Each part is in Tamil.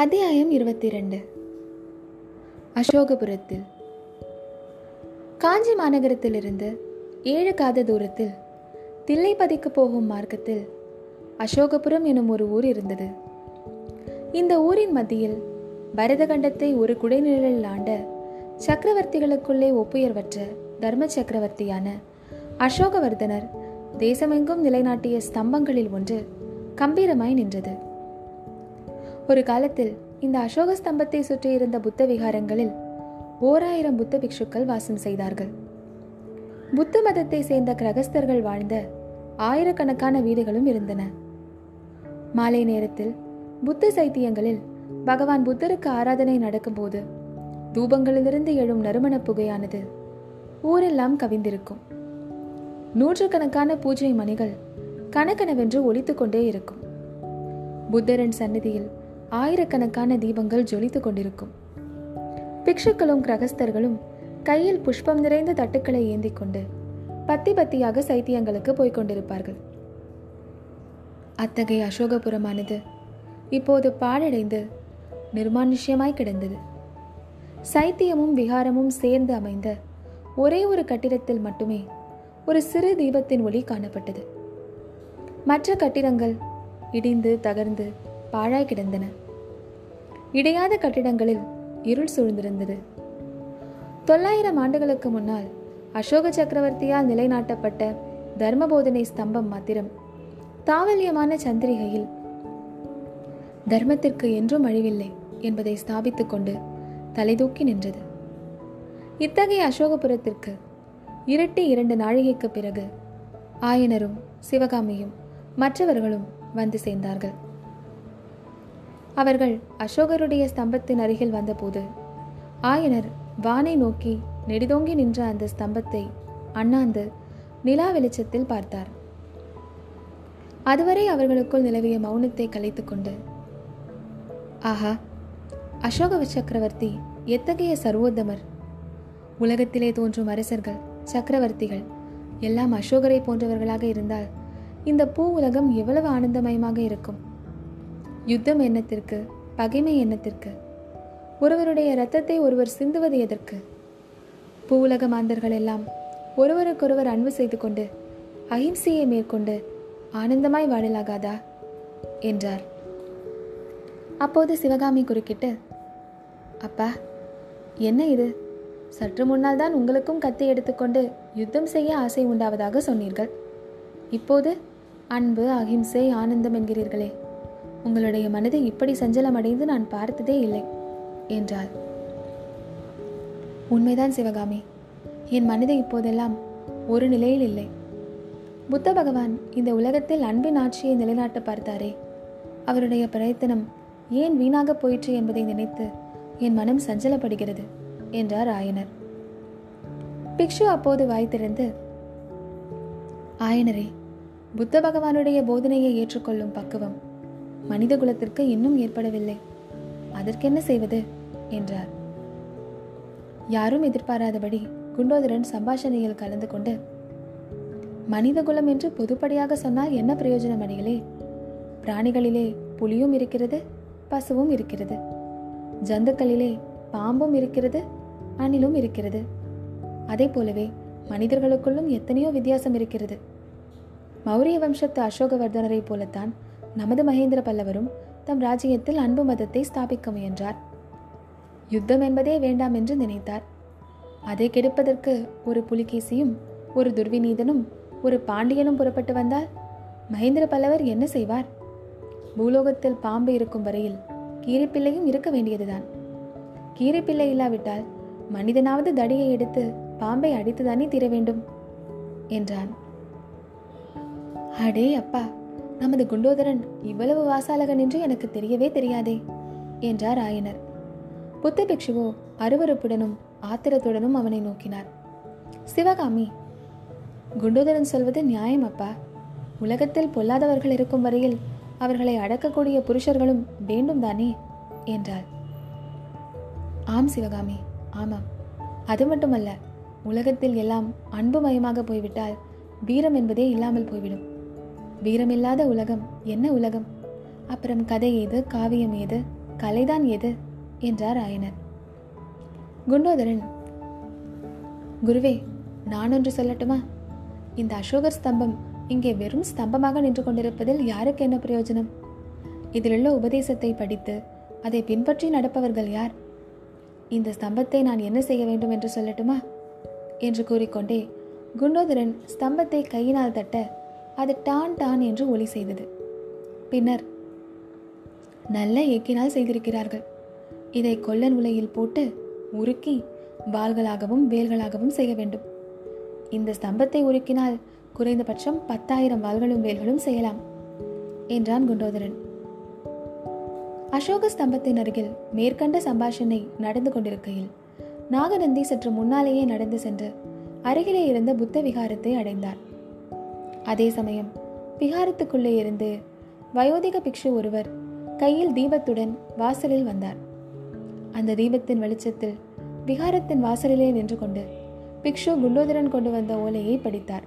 அத்தியாயம் இருபத்தி ரெண்டு அசோகபுரத்தில். காஞ்சி மாநகரத்திலிருந்து ஏழு காத தூரத்தில் தில்லைப்பதிக்கு போகும் மார்க்கத்தில் அசோகபுரம் எனும் ஒரு ஊர் இருந்தது. இந்த ஊரின் மத்தியில் பரதகண்டத்தை ஒரு குடைநிழலில் ஆண்ட சக்கரவர்த்திகளுக்குள்ளே ஒப்புயர்வற்ற தர்ம சக்கரவர்த்தியான அசோகவர்தனர் தேசமெங்கும் நிலைநாட்டிய ஸ்தம்பங்களில் ஒன்று கம்பீரமாய் நின்றது. ஒரு காலத்தில் இந்த அசோக ஸ்தம்பத்தை சுற்றியிருந்த புத்த விகாரங்களில் ஓராயிரம் புத்த பிக்ஷுக்கள் வாசம் செய்தார்கள். புத்த மதத்தை சேர்ந்த கிரகஸ்தர்கள் வாழ்ந்த ஆயிரக்கணக்கான வீடுகளும் இருந்தன. மாலை நேரத்தில் புத்த சைத்தியங்களில் பகவான் புத்தருக்கு ஆராதனை நடக்கும்போது தூபங்களிலிருந்து எழும் நறுமண புகையானது ஊரெல்லாம் கவிந்திருக்கும். நூற்றுக்கணக்கான பூஜை மணிகள் கணக்கனவென்று ஒலித்துக் கொண்டே இருக்கும். புத்தரின் சந்நிதியில் ஆயிரக்கணக்கான தீபங்கள் ஜொலித்துக் கொண்டிருக்கும். பிக்ஷுக்களும் கிரகஸ்தர்களும் கையில் புஷ்பம் நிறைந்த தட்டுக்களை ஏந்தி கொண்டு பத்தி பத்தியாக சைத்தியங்களுக்கு போய்க் கொண்டிருப்பார்கள். அத்தகைய அசோகபுரமானது இப்போது பாழடைந்து நிர்மானுஷ்யமாய் கிடந்தது. சைத்தியமும் விகாரமும் சேர்ந்து அமைந்த ஒரே ஒரு கட்டிடத்தில் மட்டுமே ஒரு சிறு தீபத்தின் ஒளி காணப்பட்டது. மற்ற கட்டிடங்கள் இடிந்து தகர்ந்து பாழாய் கிடந்தன. இடையாத கட்டிடங்களில் இருள் சூழ்ந்திருந்தது. தொள்ளாயிரம் ஆண்டுகளுக்கு முன்னால் அசோக சக்கரவர்த்தியால் நிலைநாட்டப்பட்ட தர்மபோதனை ஸ்தம்பம் மாத்திரம் தாவல்யமான சந்திரிகையில் தர்மத்திற்கு என்றும் அழிவில்லை என்பதை ஸ்தாபித்துக் கொண்டு தலைதூக்கி நின்றது. இத்தகைய அசோகபுரத்திற்கு இரட்டி இரண்டு நாழிகைக்கு பிறகு ஆயனரும் சிவகாமியும் மற்றவர்களும் வந்து சேர்ந்தார்கள். அவர்கள் அசோகருடைய ஸ்தம்பத்தின் அருகில் வந்தபோது ஆயனர் வானை நோக்கி நெடிதோங்கி நின்ற அந்த ஸ்தம்பத்தை அண்ணாந்து நிலா வெளிச்சத்தில் பார்த்தார். அதுவரை அவர்களுக்குள் நிலவிய மௌனத்தை கலைத்துக்கொண்டு ஆஹா அசோக சக்கரவர்த்தி எத்தகைய சர்வோத்தமர்? உலகத்திலே தோன்றும் அரசர்கள் சக்கரவர்த்திகள் எல்லாம் அசோகரை போன்றவர்களாக இருந்தால் இந்த பூ உலகம் எவ்வளவு ஆனந்தமயமாக இருக்கும்? யுத்தம் எண்ணத்திற்கு பகைமை எண்ணத்திற்கு ஒருவருடைய இரத்தத்தை ஒருவர் சிந்துவது எதற்கு? பூவுலக மாந்தர்கள் எல்லாம் ஒருவருக்கொருவர் அன்பு செய்து கொண்டு அஹிம்சையை மேற்கொண்டு ஆனந்தமாய் வாழலாகாதா? என்றார். அப்போது சிவகாமி குறுக்கிட்டு அப்பா என்ன இது? சற்று முன்னால் தான் உங்களுக்கும் கத்தி எடுத்துக்கொண்டு யுத்தம் செய்ய ஆசை உண்டாவதாக சொன்னீர்கள். இப்போது அன்பு அகிம்சை ஆனந்தம் என்கிறீர்களே. உங்களுடைய மனதை இப்படி சஞ்சலம் அடைந்து நான் பார்த்ததே இல்லை என்றாள். உண்மைதான் சிவகாமி. என் மனதை இப்போதெல்லாம் ஒரு நிலையில் இல்லை. புத்த பகவான் இந்த உலகத்தில் அன்பின் ஆட்சியை நிலைநாட்ட பார்த்தாரே. அவருடைய பிரயத்தனம் ஏன் வீணாக போயிற்று என்பதை நினைத்து என் மனம் சஞ்சலப்படுகிறது என்றார் ஆயனர். பிக்ஷு அப்போது வாய் திறந்து ஆயனரே புத்த பகவானுடைய போதனையை ஏற்றுக்கொள்ளும் பக்குவம் மனித குலத்திற்கு இன்னும் ஏற்படவில்லை. அதற்கென்ன செய்வது? என்றார். யாரும் எதிர்பாராதபடி குண்டோதரன் சம்பாஷணையில் கலந்து கொண்டு மனித குலம் என்று பொதுப்படியாக சொன்னால் என்ன பிரயோஜனம் அடிகளே? பிராணிகளிலே புலியும் இருக்கிறது பசுவும் இருக்கிறது. ஜந்துக்களிலே பாம்பும் இருக்கிறது அணிலும் இருக்கிறது. அதே போலவே மனிதர்களுக்குள்ளும் எத்தனையோ வித்தியாசம் இருக்கிறது. மௌரிய வம்சத்து அசோகவர்தனரை போலத்தான் நமது மகேந்திர பல்லவரும் தம் ராஜ்யத்தில் அன்பு மதத்தை ஸ்தாபிக்க முயன்றார். யுத்தம் என்பதே வேண்டாம் என்று நினைத்தார். அதை கெடுப்பதற்கு ஒரு புலிகேசியும் ஒரு துர்விநீதனும் ஒரு பாண்டியனும் புறப்பட்டு வந்தால் மகேந்திர பல்லவர் என்ன செய்வார்? பூலோகத்தில் பாம்பு இருக்கும் வரையில் கீரிப்பிள்ளையும் இருக்க வேண்டியதுதான். கீரிப்பிள்ளை இல்லாவிட்டால் மனிதனாவது தடியை எடுத்து பாம்பை அடித்துதானே தீர வேண்டும்? என்றான். அடே அப்பா நமது குண்டோதரன் இவ்வளவு வாசாலகன் என்று எனக்கு தெரியவே தெரியாதே என்றார் ஆயனர். புத்த பிக்ஷுவோ அருவறுப்புடனும் ஆத்திரத்துடனும் அவனை நோக்கினார். சிவகாமி குண்டோதரன் சொல்வது நியாயம் அப்பா. உலகத்தில் பொல்லாதவர்கள் இருக்கும் வரையில் அவர்களை அடக்கக்கூடிய புருஷர்களும் வேண்டும் தானே என்றாள். ஆம் சிவகாமி ஆமாம். அது மட்டுமல்ல உலகத்தில் எல்லாம் அன்புமயமாக போய்விட்டால் வீரம் என்பதே இல்லாமல் போய்விடும். வீரமில்லாத உலகம். என்ன உலகம்? அப்புறம் கதை ஏது காவியம் ஏது கலைதான் எது? என்றார் ஆயனர். குண்டோதரன் குருவே நான் ஒன்று சொல்லட்டுமா? இந்த அசோகர் ஸ்தம்பம் இங்கே வெறும் ஸ்தம்பமாக நின்று கொண்டிருப்பதில் யாருக்கு என்ன பிரயோஜனம்? இதிலுள்ள உபதேசத்தை படித்து அதை பின்பற்றி நடப்பவர்கள் யார்? இந்த ஸ்தம்பத்தை நான் என்ன செய்ய வேண்டும் என்று சொல்லட்டுமா? என்று கூறிக்கொண்டே குண்டோதரன் ஸ்தம்பத்தை கையினால் தட்ட அது டான் டான் என்று ஒலி செய்தது. பின்னர் நல்ல ஏக்கினால் செய்திருக்கிறார்கள். இதை கொல்லன் உலையில் போட்டு உருக்கி வாள்களாகவும் வேல்களாகவும் செய்ய வேண்டும். இந்த ஸ்தம்பத்தை உருக்கினால் குறைந்தபட்சம் பத்தாயிரம் வாள்களும் வேல்களும் செய்யலாம் என்றான் குண்டோதரன். அசோக ஸ்தம்பத்தின் அருகில் மேற்கண்ட சம்பாஷணை நடந்து கொண்டிருக்கையில் நாகநந்தி சற்று முன்னாலேயே நடந்து சென்று அருகிலே இருந்த புத்த விகாரத்தை அடைந்தார். அதே சமயம் விகாரத்துக்குள்ளே இருந்து வயோதிக பிக்ஷு ஒருவர் கையில் தீபத்துடன் வாசலில் வந்தார். அந்த தீபத்தின் வெளிச்சத்தில் விகாரத்தின் வாசலிலே நின்று கொண்டு பிக்ஷு குல்லோதரன் கொண்டு வந்த ஓலையை படித்தார்.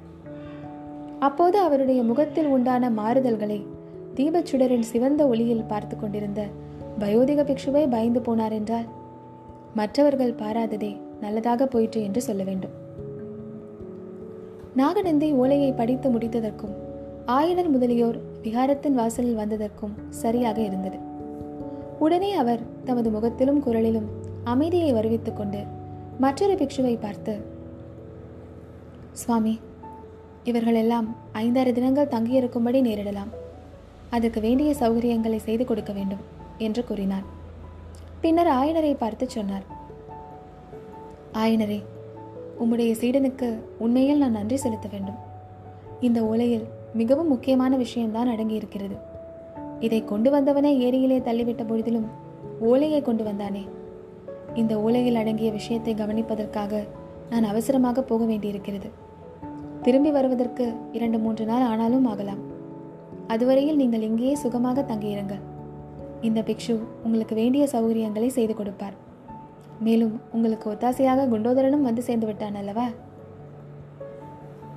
அப்போது அவருடைய முகத்தில் உண்டான மாறுதல்களை தீபச்சுடரின் சிவந்த ஒளியில் பார்த்து கொண்டிருந்த வயோதிக பிக்ஷுவை பயந்து போனார் என்றால் மற்றவர்கள் பாராததே நல்லதாக போயிற்று என்று சொல்ல வேண்டும். நாகநந்தி ஓலையை படித்து முடித்ததற்கும் ஆயனர் முதலியோர் விகாரத்தின் வாசலில் வந்ததற்கும் சரியாக இருந்தது. உடனே அவர் தமது முகத்திலும் குரலிலும் அமைதியை வருவித்துக் கொண்டு மற்றொரு பிக்ஷுவை பார்த்து சுவாமி இவர்களெல்லாம் ஐந்தாறு தினங்கள் தங்கியிருக்கும்படி நேரிடலாம். அதற்கு வேண்டிய சௌகரியங்களை செய்து கொடுக்க வேண்டும் என்று கூறினார். பின்னர் ஆயனரை பார்த்து சொன்னார். ஆயனரே உம்முடைய சீடனுக்கு உண்மையில் நான் நன்றி செலுத்த வேண்டும். இந்த ஓலையில் மிகவும் முக்கியமான விஷயம்தான் அடங்கியிருக்கிறது. இதை கொண்டு வந்தவனே ஏரியிலே தள்ளிவிட்ட பொழுதிலும் ஓலையை கொண்டு வந்தானே. இந்த ஓலையில் அடங்கிய விஷயத்தை கவனிப்பதற்காக நான் அவசரமாக போக வேண்டியிருக்கிறது. திரும்பி வருவதற்கு இரண்டு மூன்று நாள் ஆனாலும் ஆகலாம். அதுவரையில் நீங்கள் இங்கேயே சுகமாக தங்கியிருங்கள். இந்த பிக்ஷு உங்களுக்கு வேண்டிய சௌகரியங்களை செய்து கொடுப்பார். மேலும் உங்களுக்கு ஒத்தாசையாக குண்டோதரனும் வந்து சேர்ந்து விட்டான் அல்லவா?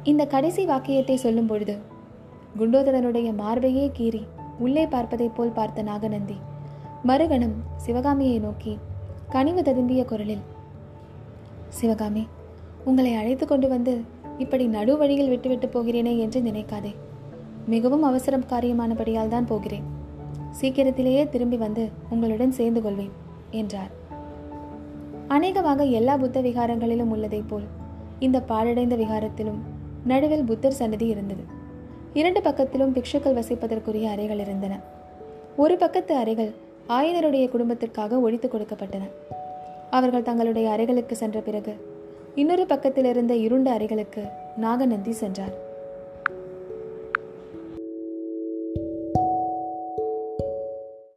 இந்த கடைசி வாக்கியத்தை சொல்லும் பொழுது குண்டோதரனுடைய மார்பையே கீறி உள்ளே பார்ப்பதைப் போல் பார்த்த நாகநந்தி மறுகணம் சிவகாமியை நோக்கி கனிவு ததும்பிய குரலில் சிவகாமி உங்களை அழைத்து கொண்டு வந்து இப்படி நடு வழியில் விட்டுவிட்டு போகிறேனே என்று நினைக்காதே. மிகவும் அவசரம் காரியமானபடியால் தான் போகிறேன். சீக்கிரத்திலேயே திரும்பி வந்து உங்களுடன் சேர்ந்து கொள்வேன் என்றார். அநேகமாக எல்லா புத்த விகாரங்களிலும் உள்ளதைப் போல் இந்த பாழடைந்த விகாரத்திலும் நடுவில் புத்தர் சன்னதி இருந்தது. இரண்டு பக்கத்திலும் பிக்ஷுக்கள் வசிப்பதற்குரிய அறைகள் இருந்தன. ஒரு பக்கத்து அறைகள் ஆயனருடைய குடும்பத்திற்காக ஒழித்து கொடுக்கப்பட்டன. அவர்கள் தங்களுடைய அறைகளுக்கு சென்ற பிறகு இன்னொரு பக்கத்திலிருந்த இருண்ட அறைகளுக்கு நாகநந்தி சென்றார்.